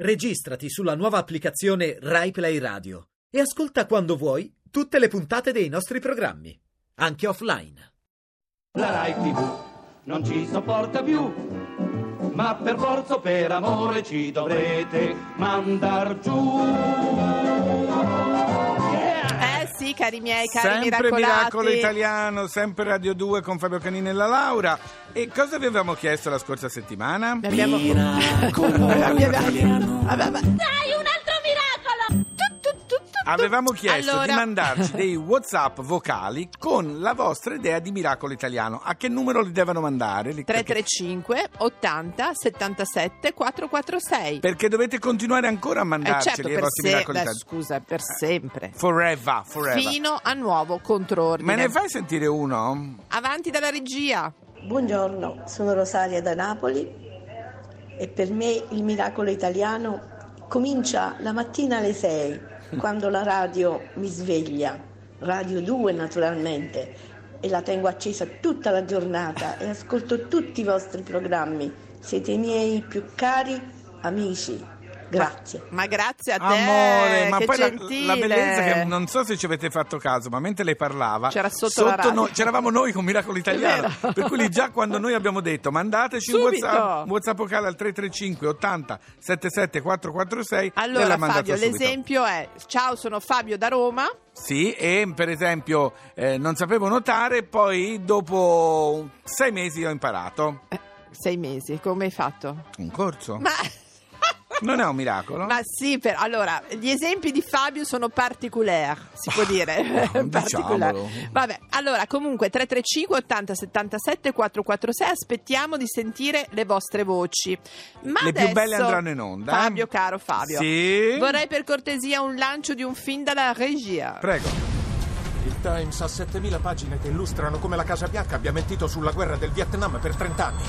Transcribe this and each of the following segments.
Registrati sulla nuova applicazione RaiPlay Radio e ascolta quando vuoi tutte le puntate dei nostri programmi, anche offline. La Rai TV non ci sopporta più, ma per forza o per amore ci dovrete mandar giù. Sì, cari miei, cari Sempre miracolati. Miracolo Italiano, sempre Radio 2 con Fabio Canini e la Laura. E cosa vi avevamo chiesto la scorsa settimana? Abbiamo... Abbiamo- Vabbè, Dai, un altro miracolo! Avevamo chiesto Allora- di mandarci dei WhatsApp vocali con la vostra idea di Miracolo Italiano. A che numero li devono mandare? Li- 335 80 77 446. Perché dovete continuare ancora a Eh mandarceli certo, i vostri se- Miracoli Italiani. scusa, per sempre. Forever, forever. Fino a nuovo contrordine. Me ne fai sentire uno? Avanti dalla regia. Buongiorno, sono Rosaria da Napoli e per me il miracolo italiano comincia la mattina alle 6 quando la radio mi sveglia, Radio 2 naturalmente, e la tengo accesa tutta la giornata e ascolto tutti i vostri programmi. Siete i miei più cari amici. Grazie. Ma grazie a te. Amore, ma che poi la, gentile. la bellezza che non so se ci avete fatto caso, ma mentre lei parlava, C'era sotto la radio. no- c'eravamo noi con Miracolo Italiano. Per cui già quando noi abbiamo detto mandateci un Subito. WhatsApp, un WhatsApp vocale al 335 80 77 446, lei l'ha Allora Fabio, subito. l'esempio è Ciao, sono Fabio da Roma. Sì, e per esempio eh, non sapevo nuotare, poi dopo sei mesi ho imparato. Eh, sei mesi, come hai fatto? Un corso? Ma... Non è un miracolo? Ma sì, per, allora, gli esempi di Fabio sono particolari, si può dire. no, Particolari. Vabbè, allora, comunque 335 80 77 446, aspettiamo di sentire le vostre voci. Ma Le più adesso, belle andranno in onda, eh? Fabio, caro Fabio. Sì. Vorrei per cortesia un lancio di un film dalla regia. Prego. Il Times ha 7000 pagine che illustrano come la Casa Bianca abbia mentito sulla guerra del Vietnam per 30 anni.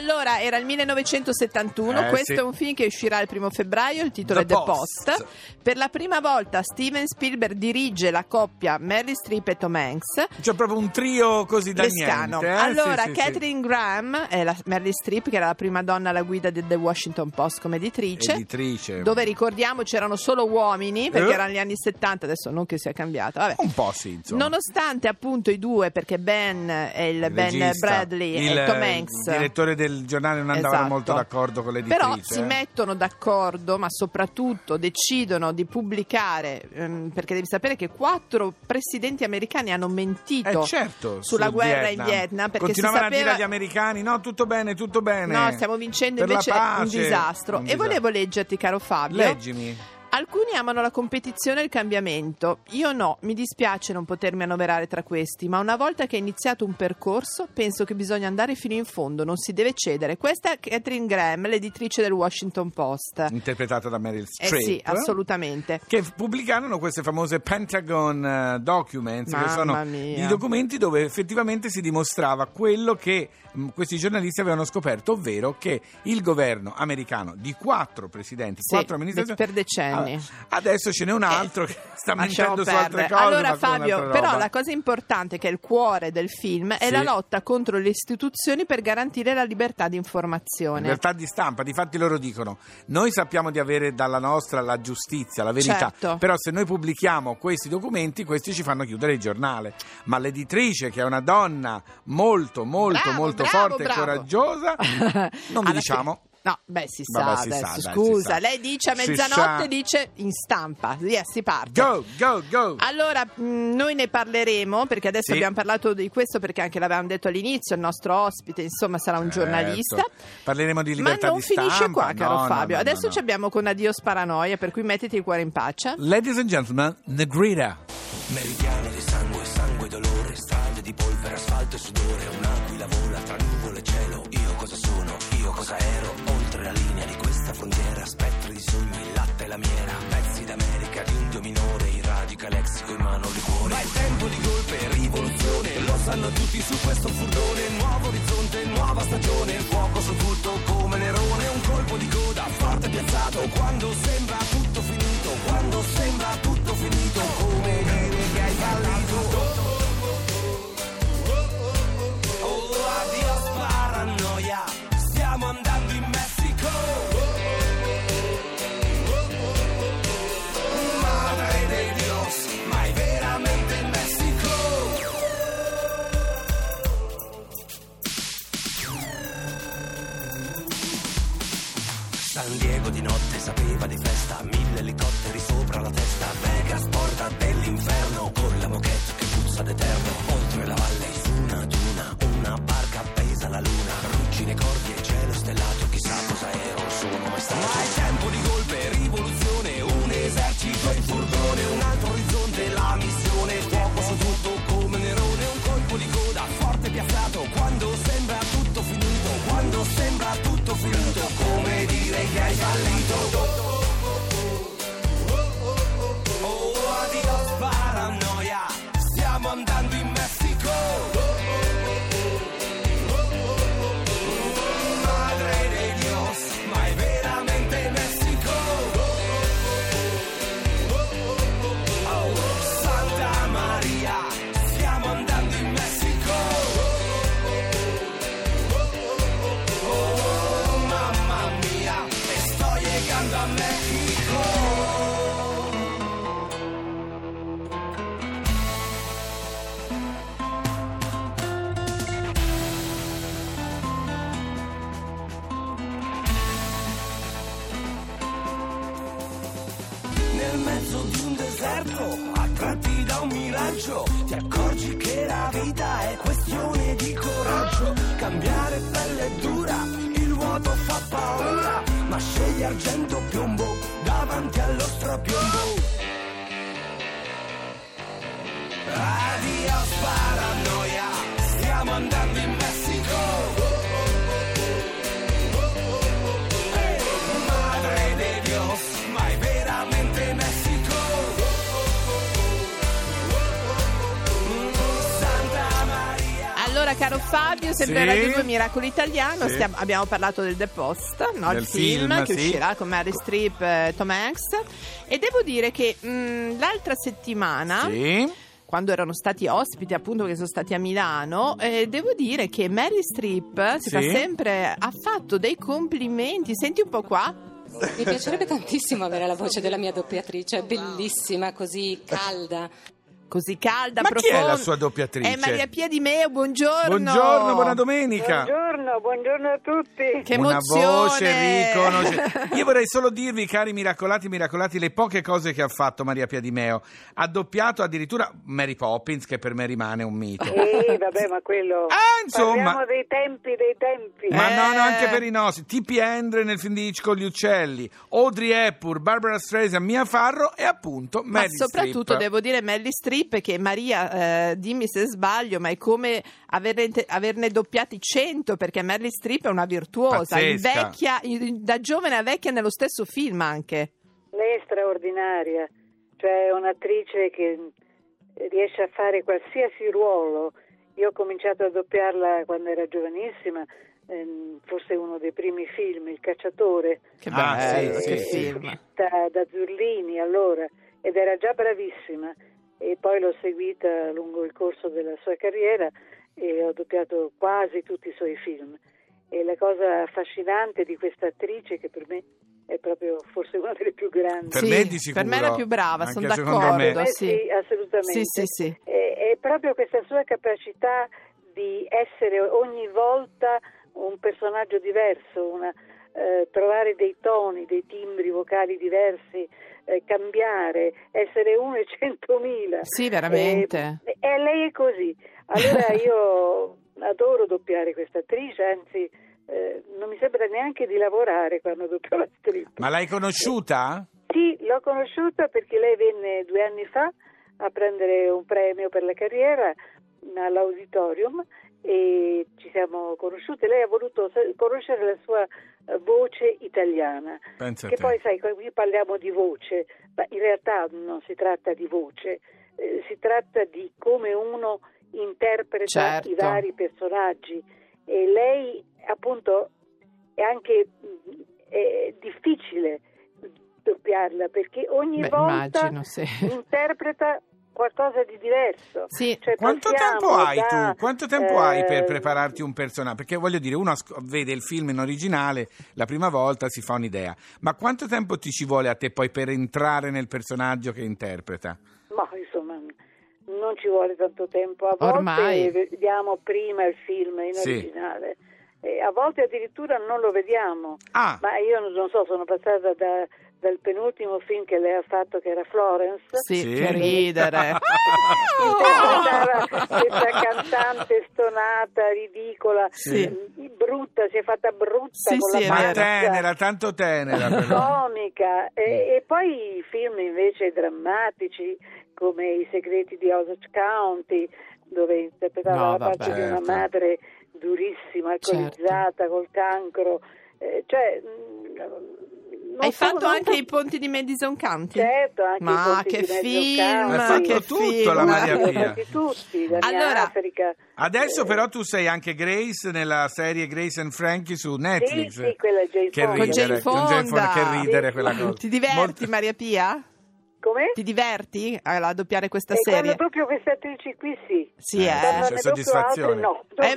Allora, era il 1971, Eh, questo sì. è un film che uscirà il primo febbraio, il titolo The è The Post. Post. Per la prima volta Steven Spielberg dirige la coppia Mary Streep e Tom Hanks. C'è proprio un trio così da Lescano. niente. eh? Allora, Sì, sì, sì. Catherine Graham è la Meryl Streep, che era la prima donna alla guida del The Washington Post come editrice. Editrice. Dove ricordiamo c'erano solo uomini, perché Eh. erano gli anni 70, adesso non che sia cambiato. Vabbè. Un po' sì, insomma. Nonostante appunto i due, perché Ben e il, Il Ben regista, Bradley il, e Tom eh, Hanks. Il direttore del giornale non andavano Esatto. molto d'accordo con l'editrice. Però si eh. mettono d'accordo, ma soprattutto decidono di pubblicare, ehm, perché devi sapere che quattro presidenti americani hanno mentito Eh, certo, sulla sul guerra in Vietnam, perché Continuavano a dire sapeva... agli americani: no, tutto bene, tutto bene. No, stiamo vincendo, Per invece un disastro. Un E disastro. volevo leggerti, caro Fabio. Leggimi. Alcuni amano la competizione e il cambiamento. Io no, mi dispiace non potermi annoverare tra questi, ma una volta che è iniziato un percorso, penso che bisogna andare fino in fondo, non si deve cedere. Questa è Catherine Graham, l'editrice del Washington Post. Interpretata da Meryl Eh Streep. sì, assolutamente. Che pubblicarono queste famose Pentagon eh, Documents, che Mamma sono mia. i documenti dove effettivamente si dimostrava quello che mh, questi giornalisti avevano scoperto, ovvero che il governo americano di quattro presidenti, Sì, quattro amministrazioni, per decenni. Ah, adesso ce n'è un altro che sta mentendo su altre cose. Allora, Fabio, però la cosa importante che è il cuore del film è Sì. la lotta contro le istituzioni per garantire la libertà di informazione. Libertà di stampa, difatti loro dicono: Noi sappiamo di avere dalla nostra la giustizia, la verità, Certo. però se noi pubblichiamo questi documenti, questi ci fanno chiudere il giornale. Ma l'editrice, che è una donna molto, molto, Bravo, molto bravo, forte bravo. e coraggiosa, non vi diciamo. fine- No, beh, si sa Vabbè, si adesso, sa, dai, si scusa. sa. Lei dice a Si mezzanotte, dice in stampa. Via, si parte. Go, go, go! Allora, mh, noi ne parleremo perché adesso Sì. abbiamo parlato di questo perché anche l'avevamo detto all'inizio, il nostro ospite, insomma, sarà un Certo. giornalista. Parleremo di Ma libertà non di finisce stampa. qua, caro No, Fabio. no, no, adesso no. ci abbiamo con Adios Paranoia, per cui mettiti il cuore in pace. Ladies and gentlemen, Negrita. Meridiane di sangue, sangue e dolore, strade di polvere, asfalto e sudore, un'aquila vola tra nuvole e cielo, io cosa sono, io cosa ero, linea di questa frontiera, spettri di sogni, il latte e la miera, pezzi d'America di un dio minore, i radica lexico in mano liquore. Ma è tempo di golpe, rivoluzione, lo sanno tutti su questo furgone, nuovo orizzonte, nuova stagione, fuoco su tutto come Nerone, un colpo di coda, forte piazzato, quando sembra notte sapeva di festa, mille elicotteri sopra la testa. Vegas, porta dell'inferno, con la moquette che puzza d'eterno. Oltre la valle, su una duna, una barca appesa alla luna. Ruggine, cordi e cielo stellato, scegli argento piombo davanti allo strapiombo. Adios paranoia, caro Fabio, sempre Sì. Radio 2 Miracolo Italiano, Sì. stiamo- abbiamo parlato del The Post, no? il film, film, che sì. uscirà con Mary Streep e Tom Hanks. E devo dire che mh, l'altra settimana, Sì. quando erano stati ospiti, appunto, che sono stati a Milano, eh, devo dire che Mary Streep si Sì. fa sempre, ha fatto dei complimenti. Senti un po' qua. Mi piacerebbe tantissimo avere la voce della mia doppiatrice, è bellissima, così calda. Così calda, Ma chi è profonda. la sua doppiatrice? È Maria Pia Di Meo, buongiorno. Buongiorno, buona domenica. Buongiorno, buongiorno a tutti. Che Una voce emozione. riconosce- Io vorrei solo dirvi, cari miracolati, miracolati, le poche cose che ha fatto Maria Piadimeo. Ha doppiato addirittura Mary Poppins, che per me rimane un mito. Eh, vabbè, ma quello... Ah, insomma. Parliamo dei tempi, dei tempi. Ma Eh. no, no, anche per i nostri. T.P. Andre nel film di Hitchcock Gli Uccelli, Audrey Hepburn, Barbara Streisand, Mia Farro e appunto Ma Mary soprattutto Streep. devo dire Melly Strip che Maria, eh, dimmi se sbaglio, ma è come averne, averne doppiati 100 perché Melly Strip è una virtuosa, invecchia, in- da giovane a vecchia nello stesso film anche. Lei è straordinaria, cioè è un'attrice che riesce a fare qualsiasi ruolo. Io ho cominciato a doppiarla quando era giovanissima, ehm, forse uno dei primi film, Il cacciatore, Che Ah, bello, sì, che sì, sì. film. da, da Zurlini allora, ed era già bravissima. E poi l'ho seguita lungo il corso della sua carriera e ho doppiato quasi tutti i suoi film. E la cosa affascinante di questa attrice, che per me è proprio forse una delle più grandi, Per Sì, me di sicuro. per me è la più brava, sono d'accordo. me sì. sì, assolutamente. Sì, sì, sì. È, è proprio questa sua capacità di essere ogni volta un personaggio diverso, una, eh, trovare dei toni, dei timbri vocali diversi, eh, cambiare, essere uno e centomila. Sì, veramente. E, e lei è così. Allora io adoro doppiare questa attrice, anzi eh, non mi sembra neanche di lavorare quando doppio la strip. Ma l'hai conosciuta? Sì, l'ho conosciuta perché lei venne due anni fa a prendere un premio per la carriera all'auditorium e ci siamo conosciute. Lei ha voluto conoscere la sua eh, voce italiana. Pensa Che poi, sai, qui parliamo di voce, ma in realtà non si tratta di voce, eh, si tratta di come uno interpreta Certo. i vari personaggi. E lei, appunto, è anche mh, è difficile doppiarla perché ogni Beh, volta immagino, sì. interpreta qualcosa di diverso. Sì. Cioè, Quanto tempo hai da, tu? Quanto tempo hai per eh, prepararti un personaggio? Perché voglio dire, uno vede il film in originale la prima volta, si fa un'idea, ma quanto tempo ti ci vuole a te poi per entrare nel personaggio che interpreta? Ma insomma, non ci vuole tanto tempo. A volte Ormai. vediamo prima il film in Sì. originale e a volte addirittura non lo vediamo. Ah. Ma io non so, sono passata da- dal penultimo film che lei ha fatto che era Florence. Sì, Sì. che ridere. interpretava questa cantante stonata, ridicola, Sì. mm, brutta, si è fatta brutta Sì, con sì, la Ma tenera, tanto tenera però. comica e, e poi i film invece drammatici come I segreti di Osage County dove interpretava No, la vabbè. parte di una Certo. madre durissima, alcolizzata, col cancro eh, cioè mm, non Hai fatto anche i ponti di Madison County? Certo, anche i Ma ponti che di Madison film, County. Ha fatto che tutto film. la Maria Pia. tutti, la Allora, Africa. Adesso Eh, però tu sei anche Grace nella serie Grace and Frankie su Netflix. Sì, sì, quella è Jane che Fonda. Con ridere, Jane con Jane Fonda, Fonda. che ridere Sì, quella cosa. Ti diverti, Molto- Maria Pia? Come? Ti diverti a doppiare questa E quando serie? proprio queste attrici qui sì. Sì, Eh, eh. C'è ne soddisfazione. altre no. Eh.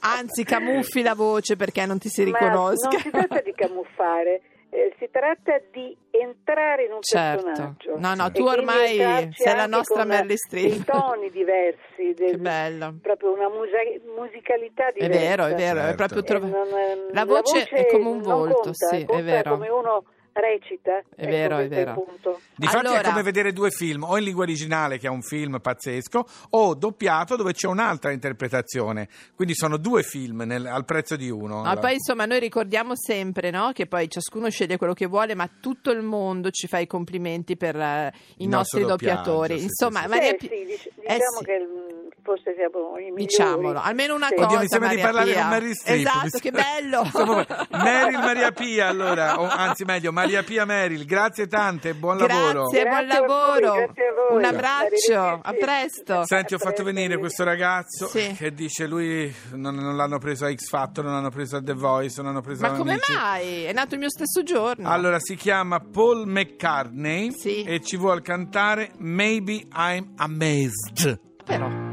Anzi, camuffi la voce perché non ti si Ma riconosca. non si tratta di camuffare, eh, si tratta di entrare in un Certo. personaggio. No, no, tu ormai sei la nostra Meryl Streep. dei toni diversi, del- Che bello. proprio una musa- musicalità È diversa. vero, è vero, è Certo. proprio E trova- non- ehm, La voce è come un volto, conta, sì, è conta vero. come uno recita. È Ecco, vero, è vero. punto. Difatti Allora- è come vedere due film, o in lingua originale che è un film pazzesco, o doppiato dove c'è un'altra interpretazione. Quindi sono due film nel- al prezzo di uno. Ma poi insomma noi ricordiamo sempre no? che poi ciascuno sceglie quello che vuole, ma tutto il mondo ci fa i complimenti per eh, i Il nostri doppiatori. sì, Insomma, sì, sì. Maria Eh, sì, dic- eh, diciamo sì. che forse siamo i migliori. Diciamolo, almeno una Sì. cosa. Oddio, mi sembra di Maria parlare Pia. con Mary Streep. Esatto, che bello. Meryl Maria Pia, allora, o, anzi meglio, Maria Pia Meryl, grazie tante, buon Grazie, lavoro. buon Grazie a voi, lavoro. grazie a voi. Un abbraccio, a presto. Senti, ho fatto venire questo ragazzo Sì. che dice lui non, non l'hanno preso a X Factor, non l'hanno preso a The Voice, non l'hanno preso a Ma come Amici. mai? È nato il mio stesso giorno. Allora si chiama Paul McCartney Sì. e ci vuol cantare Maybe I'm Amazed. Però.